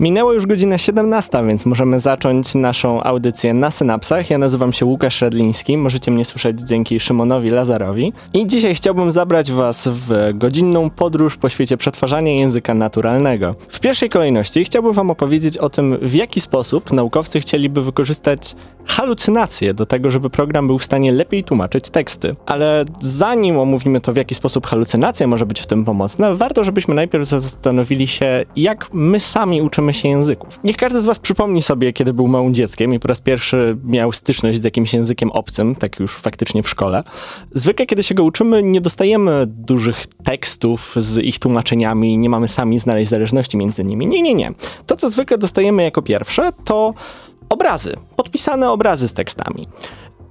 Minęło już godzina 17, więc możemy zacząć naszą audycję na synapsach. Ja nazywam się Łukasz Redliński, możecie mnie słyszeć dzięki Szymonowi Lazarowi. I dzisiaj chciałbym zabrać Was w godzinną podróż po świecie przetwarzania języka naturalnego. W pierwszej kolejności chciałbym Wam opowiedzieć o tym, w jaki sposób naukowcy chcieliby wykorzystać halucynacje do tego, żeby program był w stanie lepiej tłumaczyć teksty. Ale zanim omówimy to, w jaki sposób halucynacja może być w tym pomocna, warto, żebyśmy najpierw zastanowili się, jak my sami uczymy się języków. Niech każdy z Was przypomni sobie, kiedy był małym dzieckiem i po raz pierwszy miał styczność z jakimś językiem obcym, tak już faktycznie w szkole. Zwykle, kiedy się go uczymy, nie dostajemy dużych tekstów z ich tłumaczeniami, nie mamy sami znaleźć zależności między nimi. Nie, nie, nie. To, co zwykle dostajemy jako pierwsze, to obrazy, podpisane obrazy z tekstami.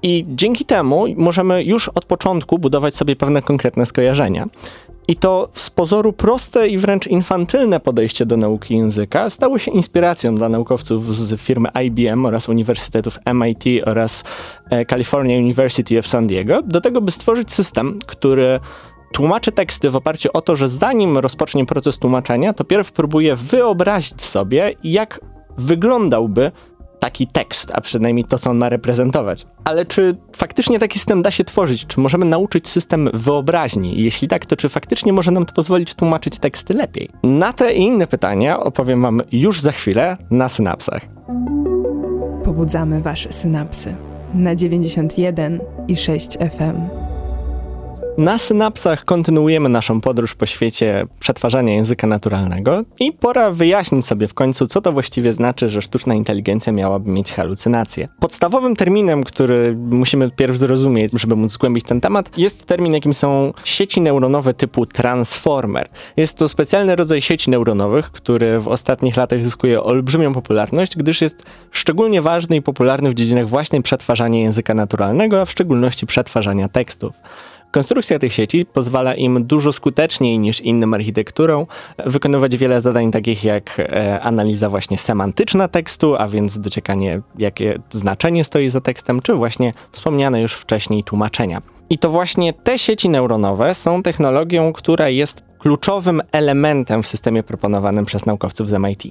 I dzięki temu możemy już od początku budować sobie pewne konkretne skojarzenia. I to z pozoru proste i wręcz infantylne podejście do nauki języka stało się inspiracją dla naukowców z firmy IBM oraz uniwersytetów MIT oraz e, California University of San Diego do tego, by stworzyć system, który tłumaczy teksty w oparciu o to, że zanim rozpocznie proces tłumaczenia, to pierw próbuje wyobrazić sobie, jak wyglądałby taki tekst, a przynajmniej to, co on ma reprezentować. Ale czy faktycznie taki system da się tworzyć? Czy możemy nauczyć system wyobraźni? Jeśli tak, to czy faktycznie może nam to pozwolić tłumaczyć teksty lepiej? Na te i inne pytania opowiem Wam już za chwilę na synapsach. Pobudzamy Wasze synapsy na 91 i 6 FM. Na synapsach kontynuujemy naszą podróż po świecie przetwarzania języka naturalnego i pora wyjaśnić sobie w końcu, co to właściwie znaczy, że sztuczna inteligencja miałaby mieć halucynacje. Podstawowym terminem, który musimy pierw zrozumieć, żeby móc zgłębić ten temat, jest termin, jakim są sieci neuronowe typu transformer. Jest to specjalny rodzaj sieci neuronowych, który w ostatnich latach zyskuje olbrzymią popularność, gdyż jest szczególnie ważny i popularny w dziedzinach właśnie przetwarzania języka naturalnego, a w szczególności przetwarzania tekstów. Konstrukcja tych sieci pozwala im dużo skuteczniej niż innym architekturą wykonywać wiele zadań takich jak e, analiza właśnie semantyczna tekstu, a więc dociekanie jakie znaczenie stoi za tekstem, czy właśnie wspomniane już wcześniej tłumaczenia. I to właśnie te sieci neuronowe są technologią, która jest kluczowym elementem w systemie proponowanym przez naukowców z MIT.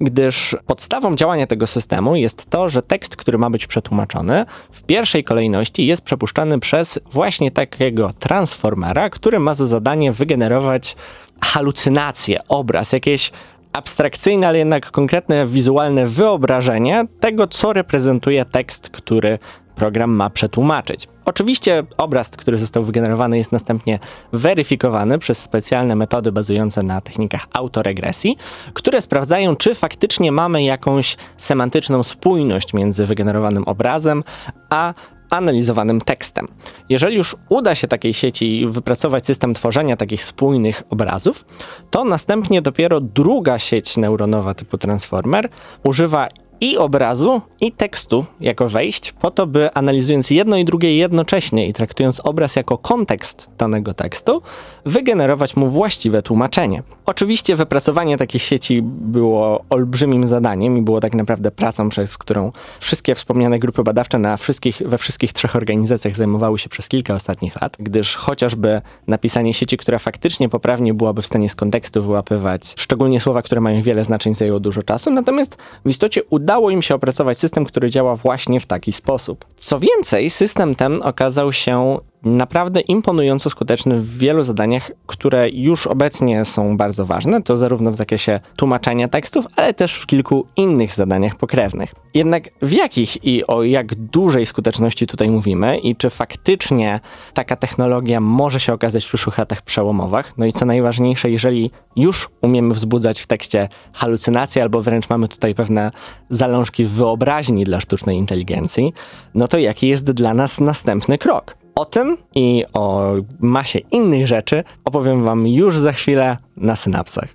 Gdyż podstawą działania tego systemu jest to, że tekst, który ma być przetłumaczony, w pierwszej kolejności jest przepuszczany przez właśnie takiego transformera, który ma za zadanie wygenerować halucynację, obraz, jakieś abstrakcyjne, ale jednak konkretne wizualne wyobrażenie tego, co reprezentuje tekst, który program ma przetłumaczyć. Oczywiście obraz, który został wygenerowany, jest następnie weryfikowany przez specjalne metody bazujące na technikach autoregresji, które sprawdzają, czy faktycznie mamy jakąś semantyczną spójność między wygenerowanym obrazem a analizowanym tekstem. Jeżeli już uda się takiej sieci wypracować system tworzenia takich spójnych obrazów, to następnie dopiero druga sieć neuronowa typu Transformer używa i obrazu, i tekstu jako wejść, po to, by analizując jedno i drugie jednocześnie i traktując obraz jako kontekst danego tekstu, wygenerować mu właściwe tłumaczenie. Oczywiście wypracowanie takich sieci było olbrzymim zadaniem i było tak naprawdę pracą, przez którą wszystkie wspomniane grupy badawcze na wszystkich, we wszystkich trzech organizacjach zajmowały się przez kilka ostatnich lat, gdyż chociażby napisanie sieci, która faktycznie poprawnie byłaby w stanie z kontekstu wyłapywać szczególnie słowa, które mają wiele znaczeń, zajęło dużo czasu, natomiast w istocie udało im się opracować system, który działa właśnie w taki sposób. Co więcej, system ten okazał się naprawdę imponująco skuteczny w wielu zadaniach, które już obecnie są bardzo ważne, to zarówno w zakresie tłumaczenia tekstów, ale też w kilku innych zadaniach pokrewnych. Jednak w jakich i o jak dużej skuteczności tutaj mówimy i czy faktycznie taka technologia może się okazać w przyszłych latach przełomowych? No i co najważniejsze, jeżeli już umiemy wzbudzać w tekście halucynacje albo wręcz mamy tutaj pewne zalążki wyobraźni dla sztucznej inteligencji, no to jaki jest dla nas następny krok? O tym i o masie innych rzeczy opowiem Wam już za chwilę na synapsach.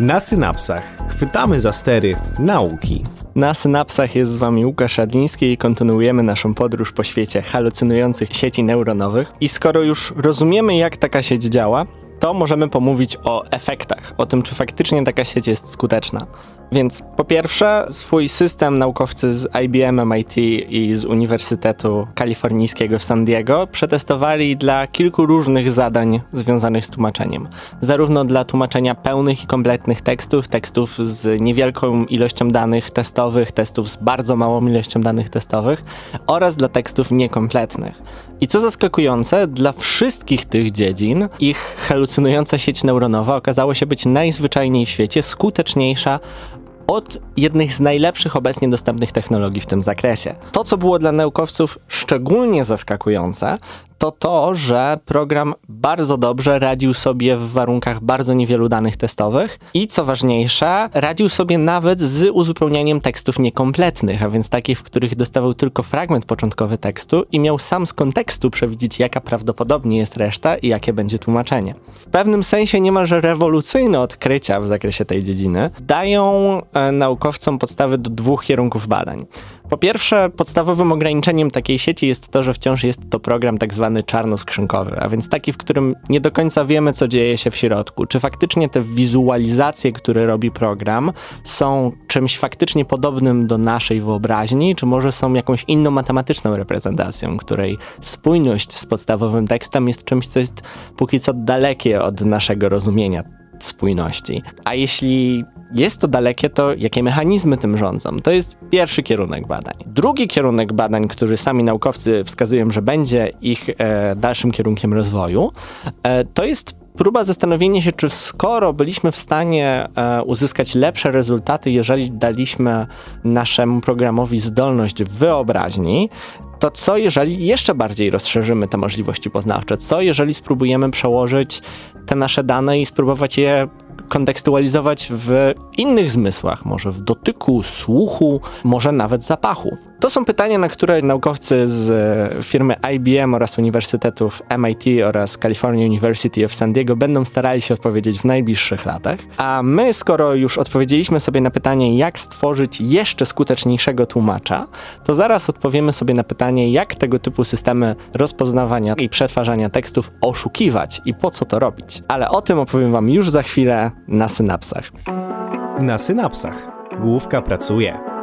Na synapsach chwytamy za stery nauki. Na synapsach jest z wami Łukasz Adliński i kontynuujemy naszą podróż po świecie halucynujących sieci neuronowych. I skoro już rozumiemy, jak taka sieć działa, to możemy pomówić o efektach, o tym, czy faktycznie taka sieć jest skuteczna. Więc po pierwsze, swój system naukowcy z IBM, MIT i z Uniwersytetu Kalifornijskiego w San Diego przetestowali dla kilku różnych zadań związanych z tłumaczeniem. Zarówno dla tłumaczenia pełnych i kompletnych tekstów, tekstów z niewielką ilością danych testowych, testów z bardzo małą ilością danych testowych oraz dla tekstów niekompletnych. I co zaskakujące, dla wszystkich tych dziedzin ich halucynująca sieć neuronowa okazała się być najzwyczajniej w świecie skuteczniejsza od jednych z najlepszych obecnie dostępnych technologii w tym zakresie. To, co było dla naukowców szczególnie zaskakujące, to to, że program bardzo dobrze radził sobie w warunkach bardzo niewielu danych testowych i co ważniejsze, radził sobie nawet z uzupełnianiem tekstów niekompletnych, a więc takich, w których dostawał tylko fragment początkowy tekstu i miał sam z kontekstu przewidzieć, jaka prawdopodobnie jest reszta i jakie będzie tłumaczenie. W pewnym sensie niemalże rewolucyjne odkrycia w zakresie tej dziedziny dają e, naukowcom podstawy do dwóch kierunków badań. Po pierwsze, podstawowym ograniczeniem takiej sieci jest to, że wciąż jest to program tak zwany czarnoskrzynkowy, a więc taki, w którym nie do końca wiemy, co dzieje się w środku. Czy faktycznie te wizualizacje, które robi program, są czymś faktycznie podobnym do naszej wyobraźni, czy może są jakąś inną matematyczną reprezentacją, której spójność z podstawowym tekstem jest czymś, co jest póki co dalekie od naszego rozumienia spójności. A jeśli jest to dalekie, to jakie mechanizmy tym rządzą? To jest pierwszy kierunek badań. Drugi kierunek badań, który sami naukowcy wskazują, że będzie ich e, dalszym kierunkiem rozwoju, e, to jest próba zastanowienia się, czy skoro byliśmy w stanie e, uzyskać lepsze rezultaty, jeżeli daliśmy naszemu programowi zdolność wyobraźni, to co jeżeli jeszcze bardziej rozszerzymy te możliwości poznawcze? Co jeżeli spróbujemy przełożyć te nasze dane i spróbować je kontekstualizować w innych zmysłach, może w dotyku, słuchu, może nawet zapachu. To są pytania, na które naukowcy z e, firmy IBM oraz uniwersytetów MIT oraz California University of San Diego będą starali się odpowiedzieć w najbliższych latach. A my, skoro już odpowiedzieliśmy sobie na pytanie, jak stworzyć jeszcze skuteczniejszego tłumacza, to zaraz odpowiemy sobie na pytanie, jak tego typu systemy rozpoznawania i przetwarzania tekstów oszukiwać i po co to robić. Ale o tym opowiem Wam już za chwilę na synapsach. Na synapsach. Główka pracuje.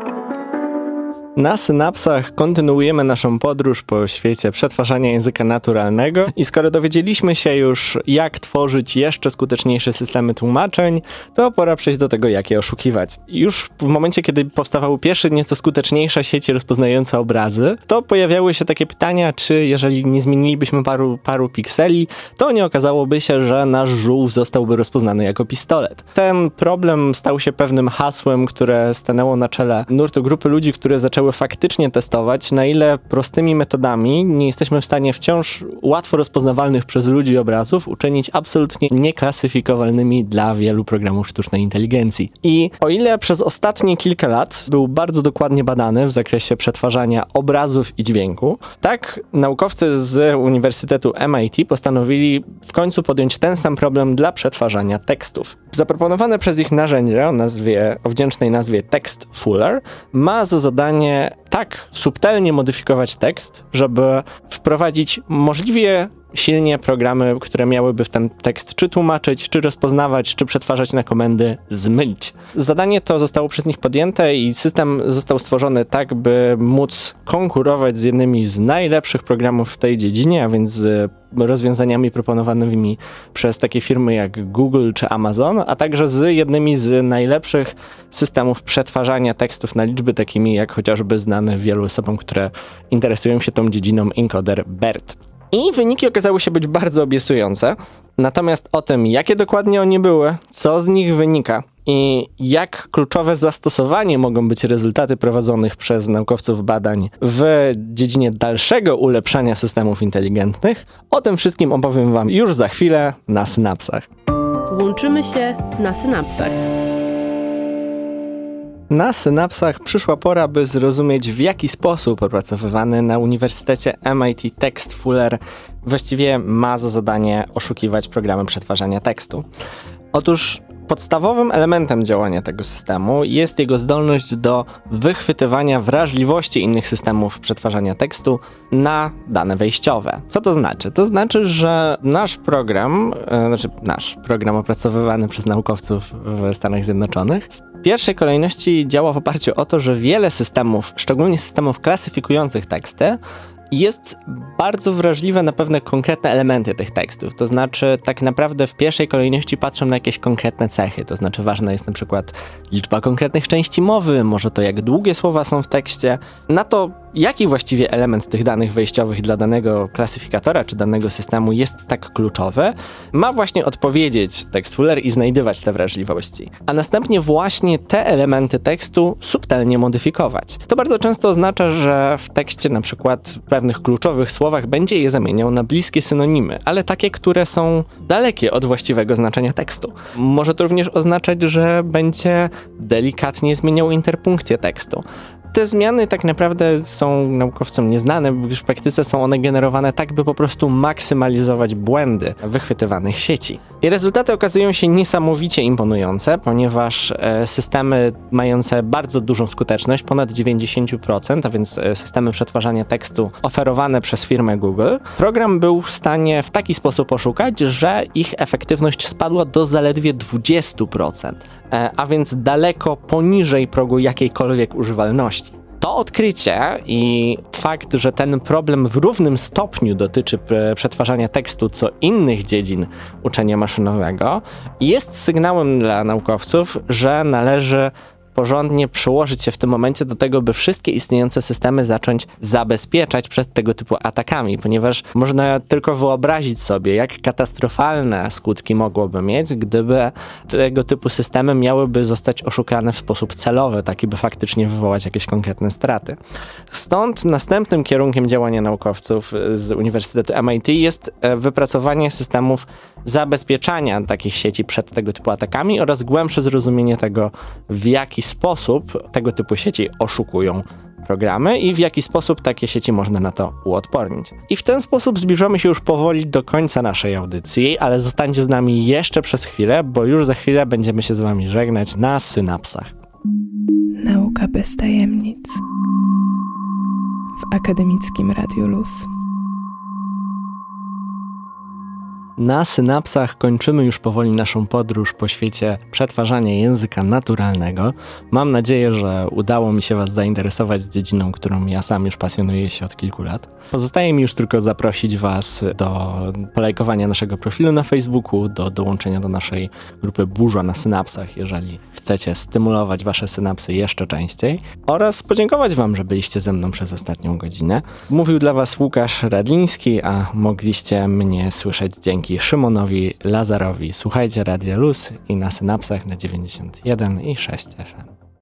Na synapsach kontynuujemy naszą podróż po świecie przetwarzania języka naturalnego i skoro dowiedzieliśmy się już, jak tworzyć jeszcze skuteczniejsze systemy tłumaczeń, to pora przejść do tego, jak je oszukiwać. Już w momencie, kiedy powstawały pierwsze nieco skuteczniejsze sieci rozpoznające obrazy, to pojawiały się takie pytania, czy jeżeli nie zmienilibyśmy paru, paru pikseli, to nie okazałoby się, że nasz żółw zostałby rozpoznany jako pistolet. Ten problem stał się pewnym hasłem, które stanęło na czele nurtu grupy ludzi, które zaczęły zaczęły faktycznie testować, na ile prostymi metodami nie jesteśmy w stanie wciąż łatwo rozpoznawalnych przez ludzi obrazów uczynić absolutnie nieklasyfikowalnymi dla wielu programów sztucznej inteligencji. I o ile przez ostatnie kilka lat był bardzo dokładnie badany w zakresie przetwarzania obrazów i dźwięku, tak naukowcy z Uniwersytetu MIT postanowili w końcu podjąć ten sam problem dla przetwarzania tekstów. Zaproponowane przez ich narzędzie o nazwie, o wdzięcznej nazwie Text Fuller ma za zadanie tak subtelnie modyfikować tekst, żeby wprowadzić możliwie silnie programy, które miałyby w ten tekst czy tłumaczyć, czy rozpoznawać, czy przetwarzać na komendy, zmylić. Zadanie to zostało przez nich podjęte i system został stworzony tak, by móc konkurować z jednymi z najlepszych programów w tej dziedzinie, a więc z rozwiązaniami proponowanymi przez takie firmy jak Google czy Amazon, a także z jednymi z najlepszych systemów przetwarzania tekstów na liczby, takimi jak chociażby znane wielu osobom, które interesują się tą dziedziną encoder BERT. I wyniki okazały się być bardzo obiecujące. Natomiast o tym, jakie dokładnie oni były, co z nich wynika i jak kluczowe zastosowanie mogą być rezultaty prowadzonych przez naukowców badań w dziedzinie dalszego ulepszania systemów inteligentnych, o tym wszystkim opowiem Wam już za chwilę na synapsach. Łączymy się na synapsach. Na synapsach przyszła pora, by zrozumieć w jaki sposób opracowywany na Uniwersytecie MIT Text Fuller właściwie ma za zadanie oszukiwać programy przetwarzania tekstu. Otóż Podstawowym elementem działania tego systemu jest jego zdolność do wychwytywania wrażliwości innych systemów przetwarzania tekstu na dane wejściowe. Co to znaczy? To znaczy, że nasz program, e, znaczy nasz program opracowywany przez naukowców w Stanach Zjednoczonych, w pierwszej kolejności działa w oparciu o to, że wiele systemów, szczególnie systemów klasyfikujących teksty, jest bardzo wrażliwe na pewne konkretne elementy tych tekstów. To znaczy, tak naprawdę w pierwszej kolejności patrzą na jakieś konkretne cechy. To znaczy, ważna jest na przykład liczba konkretnych części mowy, może to jak długie słowa są w tekście. Na to, jaki właściwie element tych danych wejściowych dla danego klasyfikatora czy danego systemu jest tak kluczowy, ma właśnie odpowiedzieć tekstfuler i znajdywać te wrażliwości. A następnie właśnie te elementy tekstu subtelnie modyfikować. To bardzo często oznacza, że w tekście na przykład w pewnych kluczowych słowach będzie je zamieniał na bliskie synonimy, ale takie, które są dalekie od właściwego znaczenia tekstu. Może to również oznaczać, że będzie delikatnie zmieniał interpunkcję tekstu te zmiany tak naprawdę są naukowcom nieznane, gdyż w praktyce są one generowane tak, by po prostu maksymalizować błędy wychwytywanych sieci. I rezultaty okazują się niesamowicie imponujące, ponieważ e, systemy mające bardzo dużą skuteczność, ponad 90%, a więc e, systemy przetwarzania tekstu oferowane przez firmę Google, program był w stanie w taki sposób oszukać, że ich efektywność spadła do zaledwie 20%, e, a więc daleko poniżej progu jakiejkolwiek używalności. To odkrycie i fakt, że ten problem w równym stopniu dotyczy przetwarzania tekstu co innych dziedzin uczenia maszynowego, jest sygnałem dla naukowców, że należy porządnie przyłożyć się w tym momencie do tego, by wszystkie istniejące systemy zacząć zabezpieczać przed tego typu atakami, ponieważ można tylko wyobrazić sobie, jak katastrofalne skutki mogłoby mieć, gdyby tego typu systemy miałyby zostać oszukane w sposób celowy, taki by faktycznie wywołać jakieś konkretne straty. Stąd następnym kierunkiem działania naukowców z Uniwersytetu MIT jest e, wypracowanie systemów zabezpieczania takich sieci przed tego typu atakami oraz głębsze zrozumienie tego, w jaki sposób tego typu sieci oszukują programy i w jaki sposób takie sieci można na to uodpornić. I w ten sposób zbliżamy się już powoli do końca naszej audycji, ale zostańcie z nami jeszcze przez chwilę, bo już za chwilę będziemy się z wami żegnać na synapsach. Nauka bez tajemnic w akademickim Radiu Luz. Na synapsach kończymy już powoli naszą podróż po świecie przetwarzania języka naturalnego. Mam nadzieję, że udało mi się Was zainteresować z dziedziną, którą ja sam już pasjonuję się od kilku lat. Pozostaje mi już tylko zaprosić Was do polajkowania naszego profilu na Facebooku, do dołączenia do naszej grupy Burza na synapsach, jeżeli chcecie stymulować Wasze synapsy jeszcze częściej oraz podziękować Wam, że byliście ze mną przez ostatnią godzinę. Mówił dla Was Łukasz Radliński, a mogliście mnie słyszeć dzięki Szymonowi Lazarowi. Słuchajcie Radia Luz i na synapsach na 91 i 6 FM.